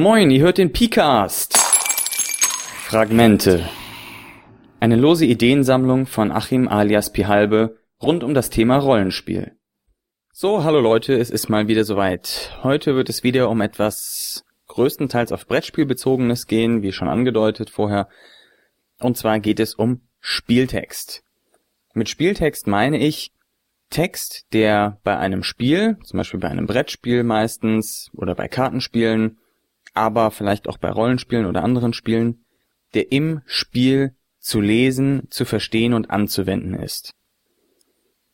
Moin, ihr hört den Picast. Fragmente. Eine lose Ideensammlung von Achim alias Pihalbe rund um das Thema Rollenspiel. So, hallo Leute, es ist mal wieder soweit. Heute wird es wieder um etwas größtenteils auf Brettspiel bezogenes gehen, wie schon angedeutet vorher. Und zwar geht es um Spieltext. Mit Spieltext meine ich Text, der bei einem Spiel, zum Beispiel bei einem Brettspiel meistens oder bei Kartenspielen, aber vielleicht auch bei Rollenspielen oder anderen Spielen, der im Spiel zu lesen, zu verstehen und anzuwenden ist.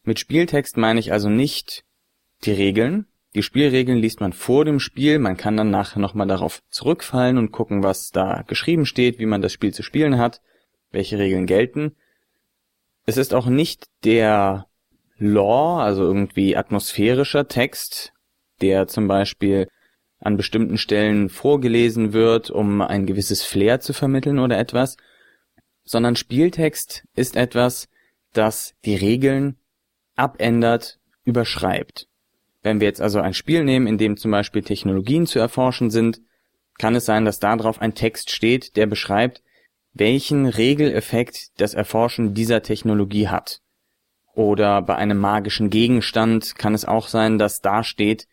Mit Spieltext meine ich also nicht die Regeln. Die Spielregeln liest man vor dem Spiel, man kann dann nachher nochmal darauf zurückfallen und gucken, was da geschrieben steht, wie man das Spiel zu spielen hat, welche Regeln gelten. Es ist auch nicht der Lore, also irgendwie atmosphärischer Text, der zum Beispiel an bestimmten Stellen vorgelesen wird, um ein gewisses Flair zu vermitteln oder etwas, sondern Spieltext ist etwas, das die Regeln abändert, überschreibt. Wenn wir jetzt also ein Spiel nehmen, in dem zum Beispiel Technologien zu erforschen sind, kann es sein, dass darauf ein Text steht, der beschreibt, welchen Regeleffekt das Erforschen dieser Technologie hat. Oder bei einem magischen Gegenstand kann es auch sein, dass da steht,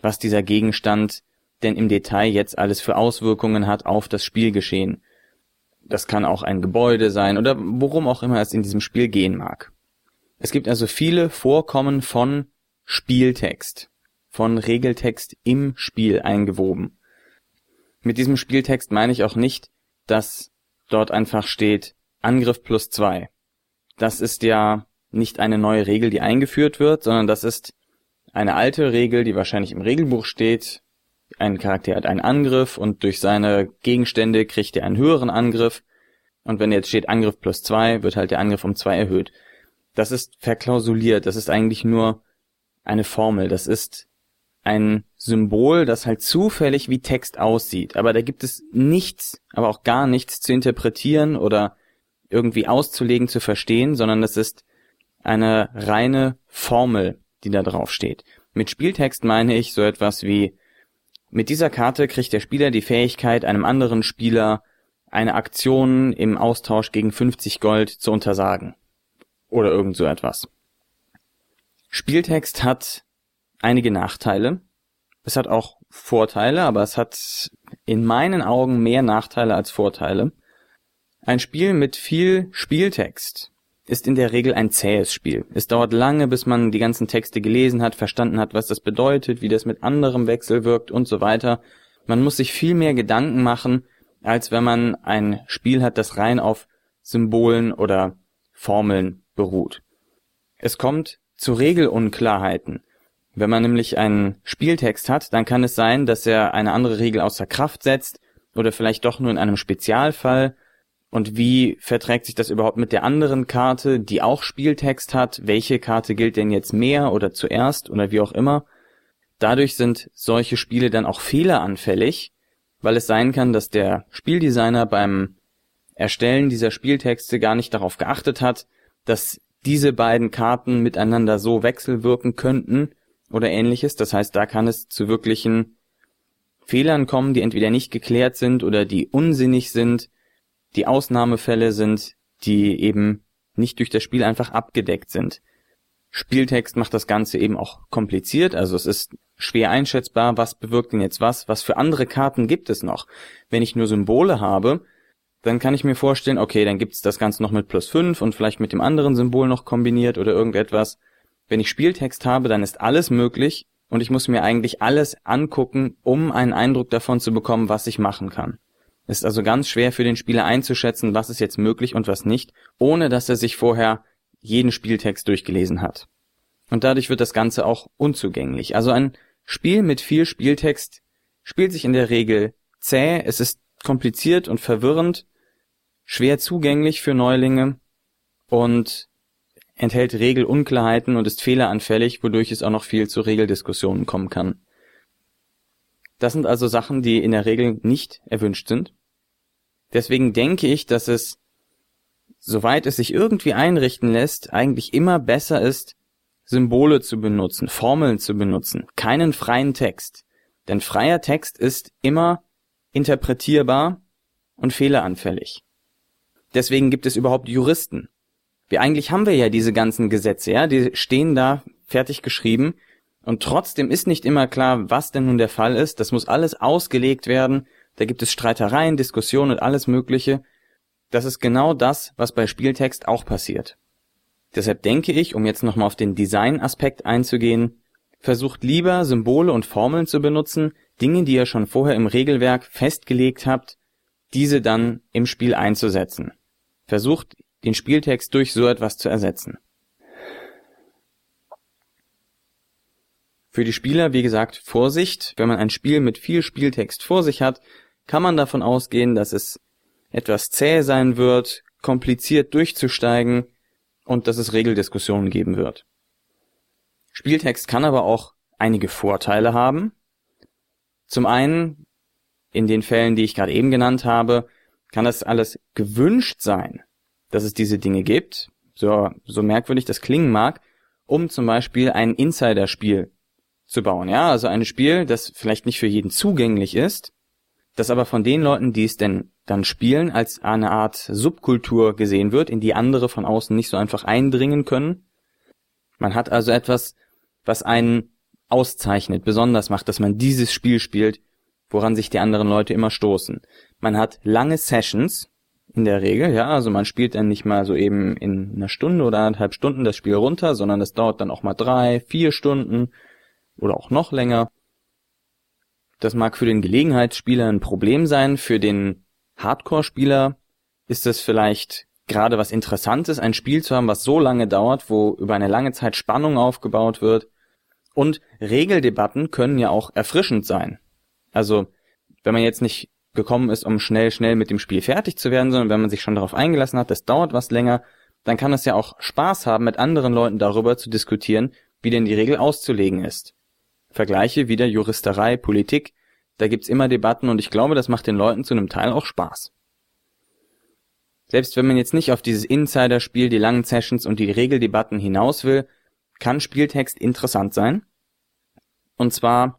was dieser Gegenstand denn im Detail jetzt alles für Auswirkungen hat auf das Spielgeschehen. Das kann auch ein Gebäude sein oder worum auch immer es in diesem Spiel gehen mag. Es gibt also viele Vorkommen von Spieltext, von Regeltext im Spiel eingewoben. Mit diesem Spieltext meine ich auch nicht, dass dort einfach steht Angriff plus zwei. Das ist ja nicht eine neue Regel, die eingeführt wird, sondern das ist eine alte Regel, die wahrscheinlich im Regelbuch steht, ein Charakter hat einen Angriff und durch seine Gegenstände kriegt er einen höheren Angriff. Und wenn jetzt steht Angriff plus zwei, wird halt der Angriff um zwei erhöht. Das ist verklausuliert. Das ist eigentlich nur eine Formel. Das ist ein Symbol, das halt zufällig wie Text aussieht. Aber da gibt es nichts, aber auch gar nichts zu interpretieren oder irgendwie auszulegen, zu verstehen, sondern das ist eine reine Formel, die da drauf steht. Mit Spieltext meine ich so etwas wie mit dieser Karte kriegt der Spieler die Fähigkeit, einem anderen Spieler eine Aktion im Austausch gegen 50 Gold zu untersagen. Oder irgend so etwas. Spieltext hat einige Nachteile. Es hat auch Vorteile, aber es hat in meinen Augen mehr Nachteile als Vorteile. Ein Spiel mit viel Spieltext ist in der Regel ein zähes Spiel. Es dauert lange, bis man die ganzen Texte gelesen hat, verstanden hat, was das bedeutet, wie das mit anderem Wechsel wirkt und so weiter. Man muss sich viel mehr Gedanken machen, als wenn man ein Spiel hat, das rein auf Symbolen oder Formeln beruht. Es kommt zu Regelunklarheiten. Wenn man nämlich einen Spieltext hat, dann kann es sein, dass er eine andere Regel außer Kraft setzt oder vielleicht doch nur in einem Spezialfall und wie verträgt sich das überhaupt mit der anderen Karte, die auch Spieltext hat? Welche Karte gilt denn jetzt mehr oder zuerst oder wie auch immer? Dadurch sind solche Spiele dann auch fehleranfällig, weil es sein kann, dass der Spieldesigner beim Erstellen dieser Spieltexte gar nicht darauf geachtet hat, dass diese beiden Karten miteinander so wechselwirken könnten oder ähnliches. Das heißt, da kann es zu wirklichen Fehlern kommen, die entweder nicht geklärt sind oder die unsinnig sind die Ausnahmefälle sind, die eben nicht durch das Spiel einfach abgedeckt sind. Spieltext macht das Ganze eben auch kompliziert, also es ist schwer einschätzbar, was bewirkt denn jetzt was, was für andere Karten gibt es noch. Wenn ich nur Symbole habe, dann kann ich mir vorstellen, okay, dann gibt's das Ganze noch mit plus 5 und vielleicht mit dem anderen Symbol noch kombiniert oder irgendetwas. Wenn ich Spieltext habe, dann ist alles möglich und ich muss mir eigentlich alles angucken, um einen Eindruck davon zu bekommen, was ich machen kann. Ist also ganz schwer für den Spieler einzuschätzen, was ist jetzt möglich und was nicht, ohne dass er sich vorher jeden Spieltext durchgelesen hat. Und dadurch wird das Ganze auch unzugänglich. Also ein Spiel mit viel Spieltext spielt sich in der Regel zäh, es ist kompliziert und verwirrend, schwer zugänglich für Neulinge und enthält Regelunklarheiten und ist fehleranfällig, wodurch es auch noch viel zu Regeldiskussionen kommen kann. Das sind also Sachen, die in der Regel nicht erwünscht sind. Deswegen denke ich, dass es, soweit es sich irgendwie einrichten lässt, eigentlich immer besser ist, Symbole zu benutzen, Formeln zu benutzen, keinen freien Text. Denn freier Text ist immer interpretierbar und fehleranfällig. Deswegen gibt es überhaupt Juristen. Wie eigentlich haben wir ja diese ganzen Gesetze, ja, die stehen da fertig geschrieben und trotzdem ist nicht immer klar, was denn nun der Fall ist. Das muss alles ausgelegt werden. Da gibt es Streitereien, Diskussionen und alles Mögliche. Das ist genau das, was bei Spieltext auch passiert. Deshalb denke ich, um jetzt nochmal auf den Design-Aspekt einzugehen, versucht lieber Symbole und Formeln zu benutzen, Dinge, die ihr schon vorher im Regelwerk festgelegt habt, diese dann im Spiel einzusetzen. Versucht den Spieltext durch so etwas zu ersetzen. Für die Spieler, wie gesagt, Vorsicht. Wenn man ein Spiel mit viel Spieltext vor sich hat, kann man davon ausgehen, dass es etwas zäh sein wird, kompliziert durchzusteigen und dass es Regeldiskussionen geben wird. Spieltext kann aber auch einige Vorteile haben. Zum einen, in den Fällen, die ich gerade eben genannt habe, kann das alles gewünscht sein, dass es diese Dinge gibt, so, so merkwürdig das klingen mag, um zum Beispiel ein Insider-Spiel zu bauen. Ja, also ein Spiel, das vielleicht nicht für jeden zugänglich ist, das aber von den Leuten, die es denn dann spielen, als eine Art Subkultur gesehen wird, in die andere von außen nicht so einfach eindringen können. Man hat also etwas, was einen auszeichnet, besonders macht, dass man dieses Spiel spielt, woran sich die anderen Leute immer stoßen. Man hat lange Sessions, in der Regel, ja, also man spielt dann nicht mal so eben in einer Stunde oder anderthalb Stunden das Spiel runter, sondern es dauert dann auch mal drei, vier Stunden oder auch noch länger. Das mag für den Gelegenheitsspieler ein Problem sein, für den Hardcore-Spieler ist es vielleicht gerade was Interessantes, ein Spiel zu haben, was so lange dauert, wo über eine lange Zeit Spannung aufgebaut wird. Und Regeldebatten können ja auch erfrischend sein. Also, wenn man jetzt nicht gekommen ist, um schnell, schnell mit dem Spiel fertig zu werden, sondern wenn man sich schon darauf eingelassen hat, das dauert was länger, dann kann es ja auch Spaß haben, mit anderen Leuten darüber zu diskutieren, wie denn die Regel auszulegen ist. Vergleiche wieder Juristerei, Politik, da gibt's immer Debatten und ich glaube, das macht den Leuten zu einem Teil auch Spaß. Selbst wenn man jetzt nicht auf dieses Insider-Spiel, die langen Sessions und die Regeldebatten hinaus will, kann Spieltext interessant sein. Und zwar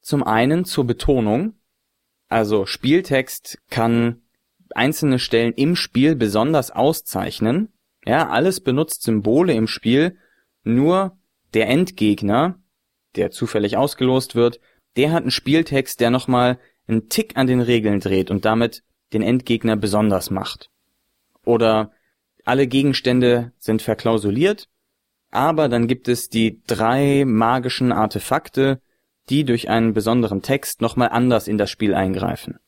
zum einen zur Betonung, also Spieltext kann einzelne Stellen im Spiel besonders auszeichnen. Ja, alles benutzt Symbole im Spiel, nur der Endgegner, der zufällig ausgelost wird, der hat einen Spieltext, der nochmal einen Tick an den Regeln dreht und damit den Endgegner besonders macht. Oder alle Gegenstände sind verklausuliert, aber dann gibt es die drei magischen Artefakte, die durch einen besonderen Text nochmal anders in das Spiel eingreifen.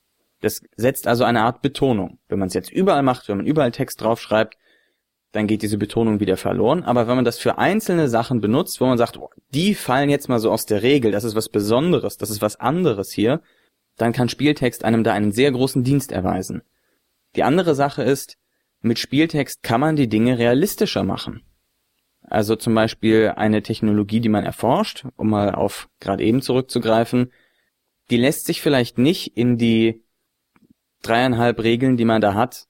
Das setzt also eine Art Betonung. Wenn man es jetzt überall macht, wenn man überall Text draufschreibt, dann geht diese Betonung wieder verloren. Aber wenn man das für einzelne Sachen benutzt, wo man sagt, oh, die fallen jetzt mal so aus der Regel, das ist was Besonderes, das ist was anderes hier, dann kann Spieltext einem da einen sehr großen Dienst erweisen. Die andere Sache ist, mit Spieltext kann man die Dinge realistischer machen. Also zum Beispiel eine Technologie, die man erforscht, um mal auf gerade eben zurückzugreifen, die lässt sich vielleicht nicht in die dreieinhalb Regeln, die man da hat,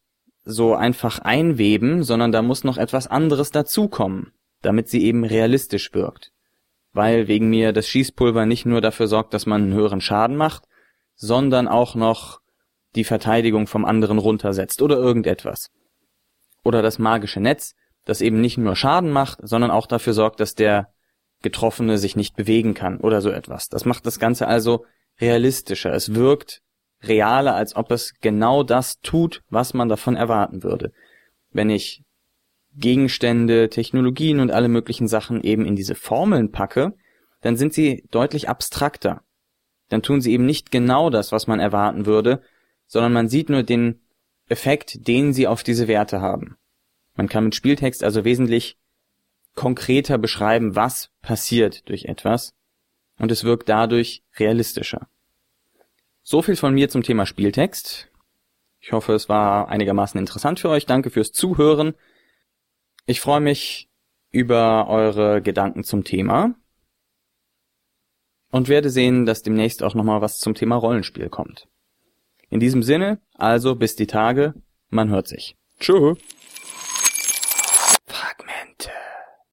so einfach einweben, sondern da muss noch etwas anderes dazukommen, damit sie eben realistisch wirkt. Weil wegen mir das Schießpulver nicht nur dafür sorgt, dass man einen höheren Schaden macht, sondern auch noch die Verteidigung vom anderen runtersetzt oder irgendetwas. Oder das magische Netz, das eben nicht nur Schaden macht, sondern auch dafür sorgt, dass der Getroffene sich nicht bewegen kann oder so etwas. Das macht das Ganze also realistischer. Es wirkt realer, als ob es genau das tut, was man davon erwarten würde. Wenn ich Gegenstände, Technologien und alle möglichen Sachen eben in diese Formeln packe, dann sind sie deutlich abstrakter. Dann tun sie eben nicht genau das, was man erwarten würde, sondern man sieht nur den Effekt, den sie auf diese Werte haben. Man kann mit Spieltext also wesentlich konkreter beschreiben, was passiert durch etwas, und es wirkt dadurch realistischer. So viel von mir zum Thema Spieltext. Ich hoffe, es war einigermaßen interessant für euch. Danke fürs Zuhören. Ich freue mich über eure Gedanken zum Thema und werde sehen, dass demnächst auch nochmal was zum Thema Rollenspiel kommt. In diesem Sinne, also bis die Tage, man hört sich. Tschüss.